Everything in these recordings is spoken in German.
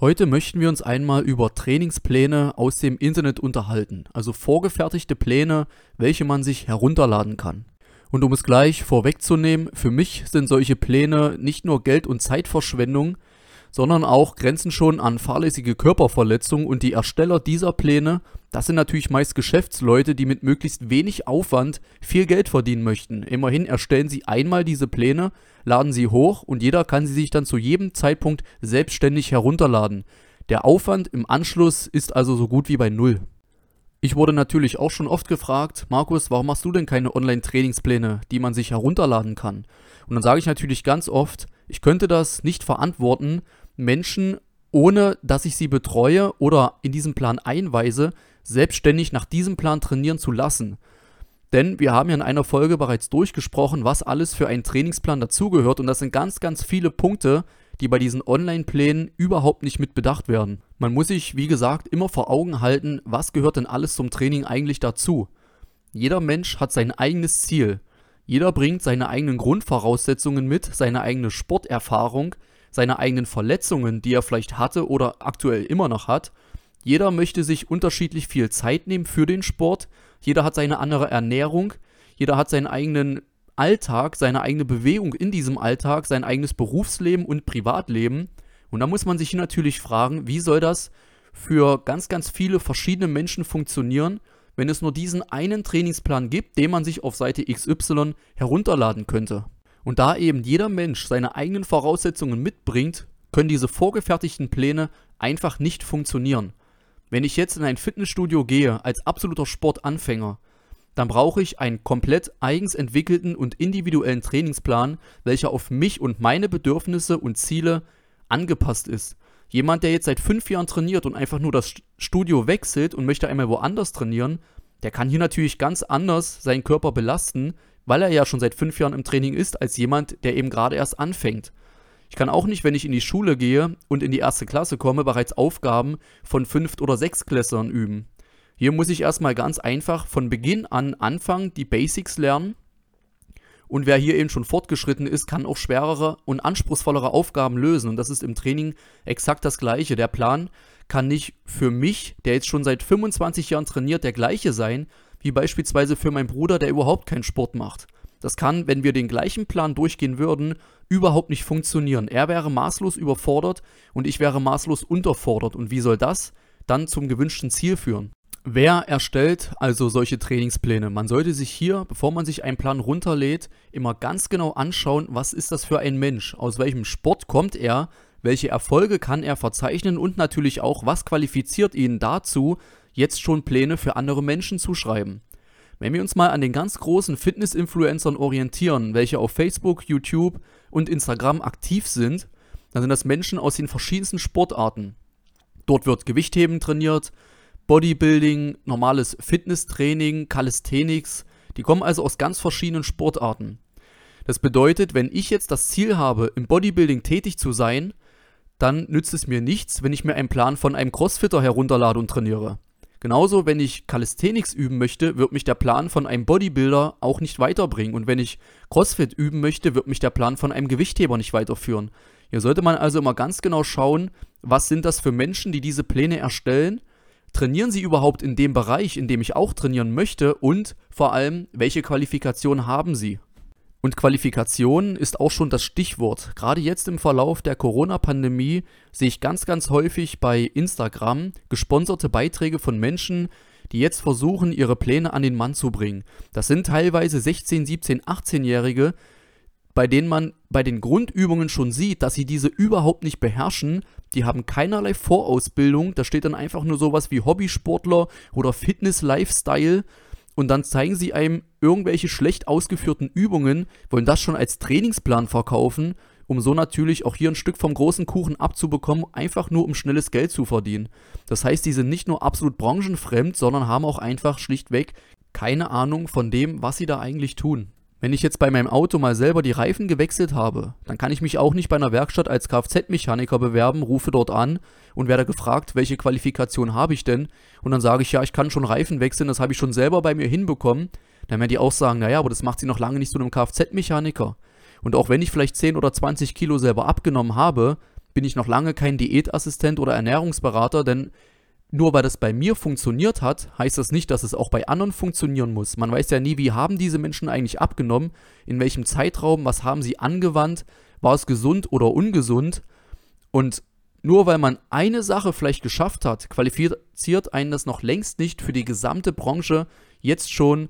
Heute möchten wir uns einmal über Trainingspläne aus dem Internet unterhalten, also vorgefertigte Pläne, welche man sich herunterladen kann. Und um es gleich vorwegzunehmen, für mich sind solche Pläne nicht nur Geld- und Zeitverschwendung, sondern auch grenzen schon an fahrlässige Körperverletzung und die Ersteller dieser Pläne, das sind natürlich meist Geschäftsleute, die mit möglichst wenig Aufwand viel Geld verdienen möchten. Immerhin erstellen sie einmal diese Pläne, laden sie hoch und jeder kann sie sich dann zu jedem Zeitpunkt selbstständig herunterladen. Der Aufwand im Anschluss ist also so gut wie bei Null. Ich wurde natürlich auch schon oft gefragt, Markus, warum machst du denn keine Online-Trainingspläne, die man sich herunterladen kann? Und dann sage ich natürlich ganz oft, ich könnte das nicht verantworten, Menschen, ohne dass ich sie betreue oder in diesem Plan einweise, selbstständig nach diesem Plan trainieren zu lassen. Denn wir haben ja in einer Folge bereits durchgesprochen, was alles für einen Trainingsplan dazugehört und das sind ganz, ganz viele Punkte, die bei diesen Online-Plänen überhaupt nicht mit bedacht werden. Man muss sich, wie gesagt, immer vor Augen halten, was gehört denn alles zum Training eigentlich dazu. Jeder Mensch hat sein eigenes Ziel. Jeder bringt seine eigenen Grundvoraussetzungen mit, seine eigene Sporterfahrung, seine eigenen Verletzungen, die er vielleicht hatte oder aktuell immer noch hat. Jeder möchte sich unterschiedlich viel Zeit nehmen für den Sport. Jeder hat seine andere Ernährung. Jeder hat seinen eigenen Alltag, seine eigene Bewegung in diesem Alltag, sein eigenes Berufsleben und Privatleben. Und da muss man sich natürlich fragen, wie soll das für ganz, ganz viele verschiedene Menschen funktionieren, wenn es nur diesen einen Trainingsplan gibt, den man sich auf Seite XY herunterladen könnte. Und da eben jeder Mensch seine eigenen Voraussetzungen mitbringt, können diese vorgefertigten Pläne einfach nicht funktionieren. Wenn ich jetzt in ein Fitnessstudio gehe als absoluter Sportanfänger, dann brauche ich einen komplett eigens entwickelten und individuellen Trainingsplan, welcher auf mich und meine Bedürfnisse und Ziele angepasst ist. Jemand, der jetzt seit fünf Jahren trainiert und einfach nur das Studio wechselt und möchte einmal woanders trainieren, der kann hier natürlich ganz anders seinen Körper belasten, weil er ja schon seit fünf Jahren im Training ist, als jemand, der eben gerade erst anfängt. Ich kann auch nicht, wenn ich in die Schule gehe und in die erste Klasse komme, bereits Aufgaben von Fünft- oder Sechstklässlern üben. Hier muss ich erstmal ganz einfach von Beginn an anfangen, die Basics lernen. Und wer hier eben schon fortgeschritten ist, kann auch schwerere und anspruchsvollere Aufgaben lösen. Und das ist im Training exakt das Gleiche. Der Plan kann nicht für mich, der jetzt schon seit 25 Jahren trainiert, der gleiche sein, wie beispielsweise für meinen Bruder, der überhaupt keinen Sport macht. Das kann, wenn wir den gleichen Plan durchgehen würden, überhaupt nicht funktionieren. Er wäre maßlos überfordert und ich wäre maßlos unterfordert. Und wie soll das dann zum gewünschten Ziel führen? Wer erstellt also solche Trainingspläne? Man sollte sich hier, bevor man sich einen Plan runterlädt, immer ganz genau anschauen, was ist das für ein Mensch, aus welchem Sport kommt er, welche Erfolge kann er verzeichnen und natürlich auch, was qualifiziert ihn dazu, jetzt schon Pläne für andere Menschen zu schreiben. Wenn wir uns mal an den ganz großen Fitness-Influencern orientieren, welche auf Facebook, YouTube und Instagram aktiv sind, dann sind das Menschen aus den verschiedensten Sportarten. Dort wird Gewichtheben trainiert, Bodybuilding, normales Fitnesstraining, Calisthenics, die kommen also aus ganz verschiedenen Sportarten. Das bedeutet, wenn ich jetzt das Ziel habe, im Bodybuilding tätig zu sein, dann nützt es mir nichts, wenn ich mir einen Plan von einem Crossfitter herunterlade und trainiere. Genauso, wenn ich Calisthenics üben möchte, wird mich der Plan von einem Bodybuilder auch nicht weiterbringen. Und wenn ich CrossFit üben möchte, wird mich der Plan von einem Gewichtheber nicht weiterführen. Hier sollte man also immer ganz genau schauen, was sind das für Menschen, die diese Pläne erstellen. Trainieren sie überhaupt in dem Bereich, in dem ich auch trainieren möchte? Und vor allem, welche Qualifikationen haben sie? Und Qualifikation ist auch schon das Stichwort. Gerade jetzt im Verlauf der Corona-Pandemie sehe ich ganz, ganz häufig bei Instagram gesponserte Beiträge von Menschen, die jetzt versuchen, ihre Pläne an den Mann zu bringen. Das sind teilweise 16, 17, 18-Jährige, bei denen man bei den Grundübungen schon sieht, dass sie diese überhaupt nicht beherrschen. Die haben keinerlei Vorausbildung. Da steht dann einfach nur sowas wie Hobbysportler oder Fitness-Lifestyle und dann zeigen sie einem irgendwelche schlecht ausgeführten Übungen, wollen das schon als Trainingsplan verkaufen, um so natürlich auch hier ein Stück vom großen Kuchen abzubekommen, einfach nur um schnelles Geld zu verdienen. Das heißt, die sind nicht nur absolut branchenfremd, sondern haben auch einfach schlichtweg keine Ahnung von dem, was sie da eigentlich tun. Wenn ich jetzt bei meinem Auto mal selber die Reifen gewechselt habe, dann kann ich mich auch nicht bei einer Werkstatt als Kfz-Mechaniker bewerben, rufe dort an und werde gefragt, welche Qualifikation habe ich denn? Und dann sage ich, ja, ich kann schon Reifen wechseln, das habe ich schon selber bei mir hinbekommen. Dann werden die auch sagen, naja, aber das macht sie noch lange nicht zu einem Kfz-Mechaniker. Und auch wenn ich vielleicht 10 oder 20 Kilo selber abgenommen habe, bin ich noch lange kein Diätassistent oder Ernährungsberater, denn nur weil das bei mir funktioniert hat, heißt das nicht, dass es auch bei anderen funktionieren muss. Man weiß ja nie, wie haben diese Menschen eigentlich abgenommen, in welchem Zeitraum, was haben sie angewandt, war es gesund oder ungesund. Und nur weil man eine Sache vielleicht geschafft hat, qualifiziert einen das noch längst nicht für die gesamte Branche jetzt schon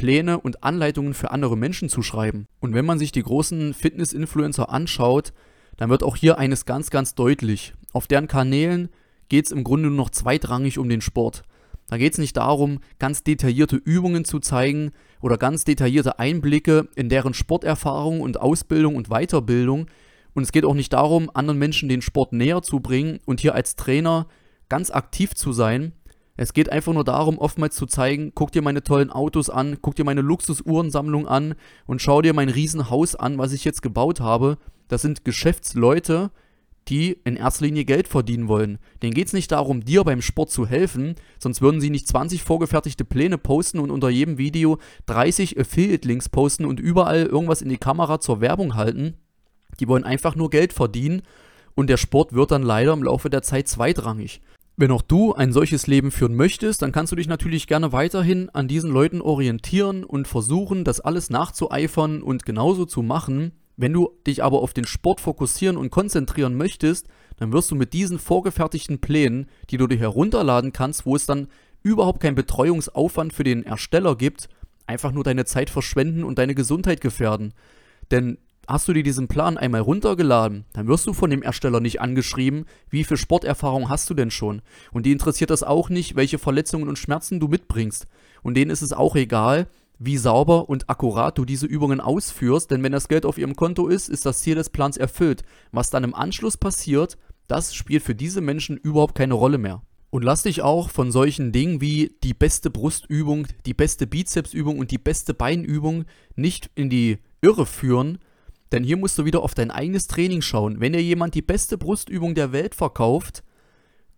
Pläne und Anleitungen für andere Menschen zu schreiben. Und wenn man sich die großen Fitness-Influencer anschaut, dann wird auch hier eines ganz, ganz deutlich. Auf deren Kanälen geht es im Grunde nur noch zweitrangig um den Sport. Da geht es nicht darum, ganz detaillierte Übungen zu zeigen oder ganz detaillierte Einblicke in deren Sporterfahrung und Ausbildung und Weiterbildung. Und es geht auch nicht darum, anderen Menschen den Sport näher zu bringen und hier als Trainer ganz aktiv zu sein. Es geht einfach nur darum, oftmals zu zeigen, guck dir meine tollen Autos an, guck dir meine Luxusuhrensammlung an und schau dir mein Riesenhaus an, was ich jetzt gebaut habe. Das sind Geschäftsleute, die in erster Linie Geld verdienen wollen. Denen geht es nicht darum, dir beim Sport zu helfen, sonst würden sie nicht 20 vorgefertigte Pläne posten und unter jedem Video 30 Affiliate-Links posten und überall irgendwas in die Kamera zur Werbung halten. Die wollen einfach nur Geld verdienen und der Sport wird dann leider im Laufe der Zeit zweitrangig. Wenn auch du ein solches Leben führen möchtest, dann kannst du dich natürlich gerne weiterhin an diesen Leuten orientieren und versuchen, das alles nachzueifern und genauso zu machen. Wenn du dich aber auf den Sport fokussieren und konzentrieren möchtest, dann wirst du mit diesen vorgefertigten Plänen, die du dir herunterladen kannst, wo es dann überhaupt keinen Betreuungsaufwand für den Ersteller gibt, einfach nur deine Zeit verschwenden und deine Gesundheit gefährden. Denn hast du dir diesen Plan einmal runtergeladen, dann wirst du von dem Ersteller nicht angeschrieben, wie viel Sporterfahrung hast du denn schon. Und die interessiert das auch nicht, welche Verletzungen und Schmerzen du mitbringst. Und denen ist es auch egal, wie sauber und akkurat du diese Übungen ausführst, denn wenn das Geld auf ihrem Konto ist, ist das Ziel des Plans erfüllt. Was dann im Anschluss passiert, das spielt für diese Menschen überhaupt keine Rolle mehr. Und lass dich auch von solchen Dingen wie die beste Brustübung, die beste Bizepsübung und die beste Beinübung nicht in die Irre führen, denn hier musst du wieder auf dein eigenes Training schauen. Wenn dir jemand die beste Brustübung der Welt verkauft,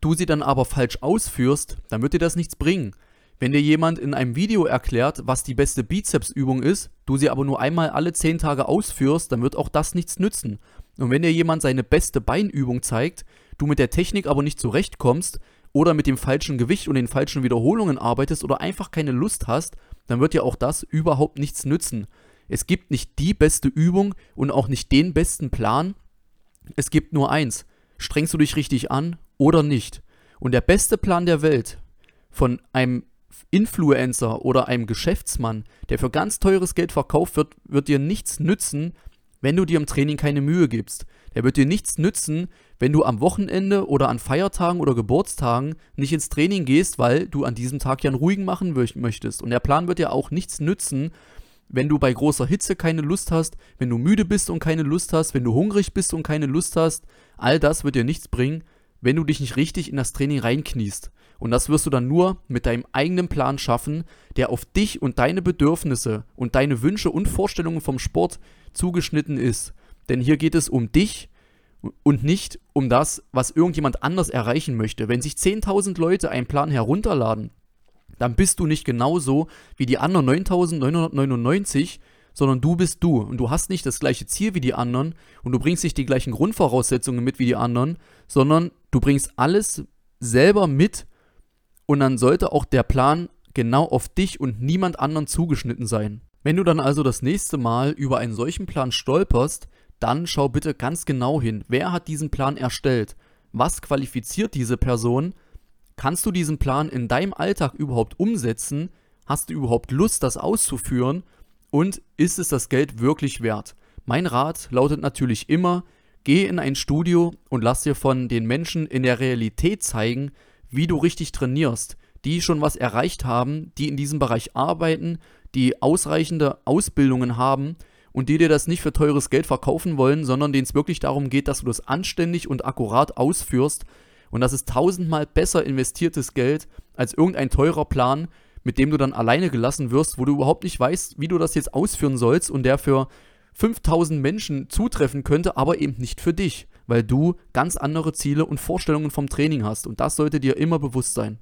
du sie dann aber falsch ausführst, dann wird dir das nichts bringen. Wenn dir jemand in einem Video erklärt, was die beste Bizepsübung ist, du sie aber nur einmal alle 10 Tage ausführst, dann wird auch das nichts nützen. Und wenn dir jemand seine beste Beinübung zeigt, du mit der Technik aber nicht zurechtkommst oder mit dem falschen Gewicht und den falschen Wiederholungen arbeitest oder einfach keine Lust hast, dann wird dir auch das überhaupt nichts nützen. Es gibt nicht die beste Übung und auch nicht den besten Plan. Es gibt nur eins. Strengst du dich richtig an oder nicht? Und der beste Plan der Welt von einem Influencer oder einem Geschäftsmann, der für ganz teures Geld verkauft wird, wird dir nichts nützen, wenn du dir im Training keine Mühe gibst. Der wird dir nichts nützen, wenn du am Wochenende oder an Feiertagen oder Geburtstagen nicht ins Training gehst, weil du an diesem Tag ja einen ruhigen machen möchtest. Und der Plan wird dir auch nichts nützen, wenn du bei großer Hitze keine Lust hast, wenn du müde bist und keine Lust hast, wenn du hungrig bist und keine Lust hast. All das wird dir nichts bringen, wenn du dich nicht richtig in das Training reinkniest. Und das wirst du dann nur mit deinem eigenen Plan schaffen, der auf dich und deine Bedürfnisse und deine Wünsche und Vorstellungen vom Sport zugeschnitten ist. Denn hier geht es um dich und nicht um das, was irgendjemand anders erreichen möchte. Wenn sich 10.000 Leute einen Plan herunterladen, dann bist du nicht genauso wie die anderen 9.999, sondern du bist du und du hast nicht das gleiche Ziel wie die anderen und du bringst nicht die gleichen Grundvoraussetzungen mit wie die anderen, sondern du bringst alles selber mit, und dann sollte auch der Plan genau auf dich und niemand anderen zugeschnitten sein. Wenn du dann also das nächste Mal über einen solchen Plan stolperst, dann schau bitte ganz genau hin, wer hat diesen Plan erstellt? Was qualifiziert diese Person? Kannst du diesen Plan in deinem Alltag überhaupt umsetzen? Hast du überhaupt Lust, das auszuführen? Und ist es das Geld wirklich wert? Mein Rat lautet natürlich immer, geh in ein Studio und lass dir von den Menschen in der Realität zeigen, wie du richtig trainierst, die schon was erreicht haben, die in diesem Bereich arbeiten, die ausreichende Ausbildungen haben und die dir das nicht für teures Geld verkaufen wollen, sondern denen es wirklich darum geht, dass du das anständig und akkurat ausführst. Und das ist tausendmal besser investiertes Geld als irgendein teurer Plan, mit dem du dann alleine gelassen wirst, wo du überhaupt nicht weißt, wie du das jetzt ausführen sollst und der für 5000 Menschen zutreffen könnte, aber eben nicht für dich weil du ganz andere Ziele und Vorstellungen vom Training hast. Und das sollte dir immer bewusst sein.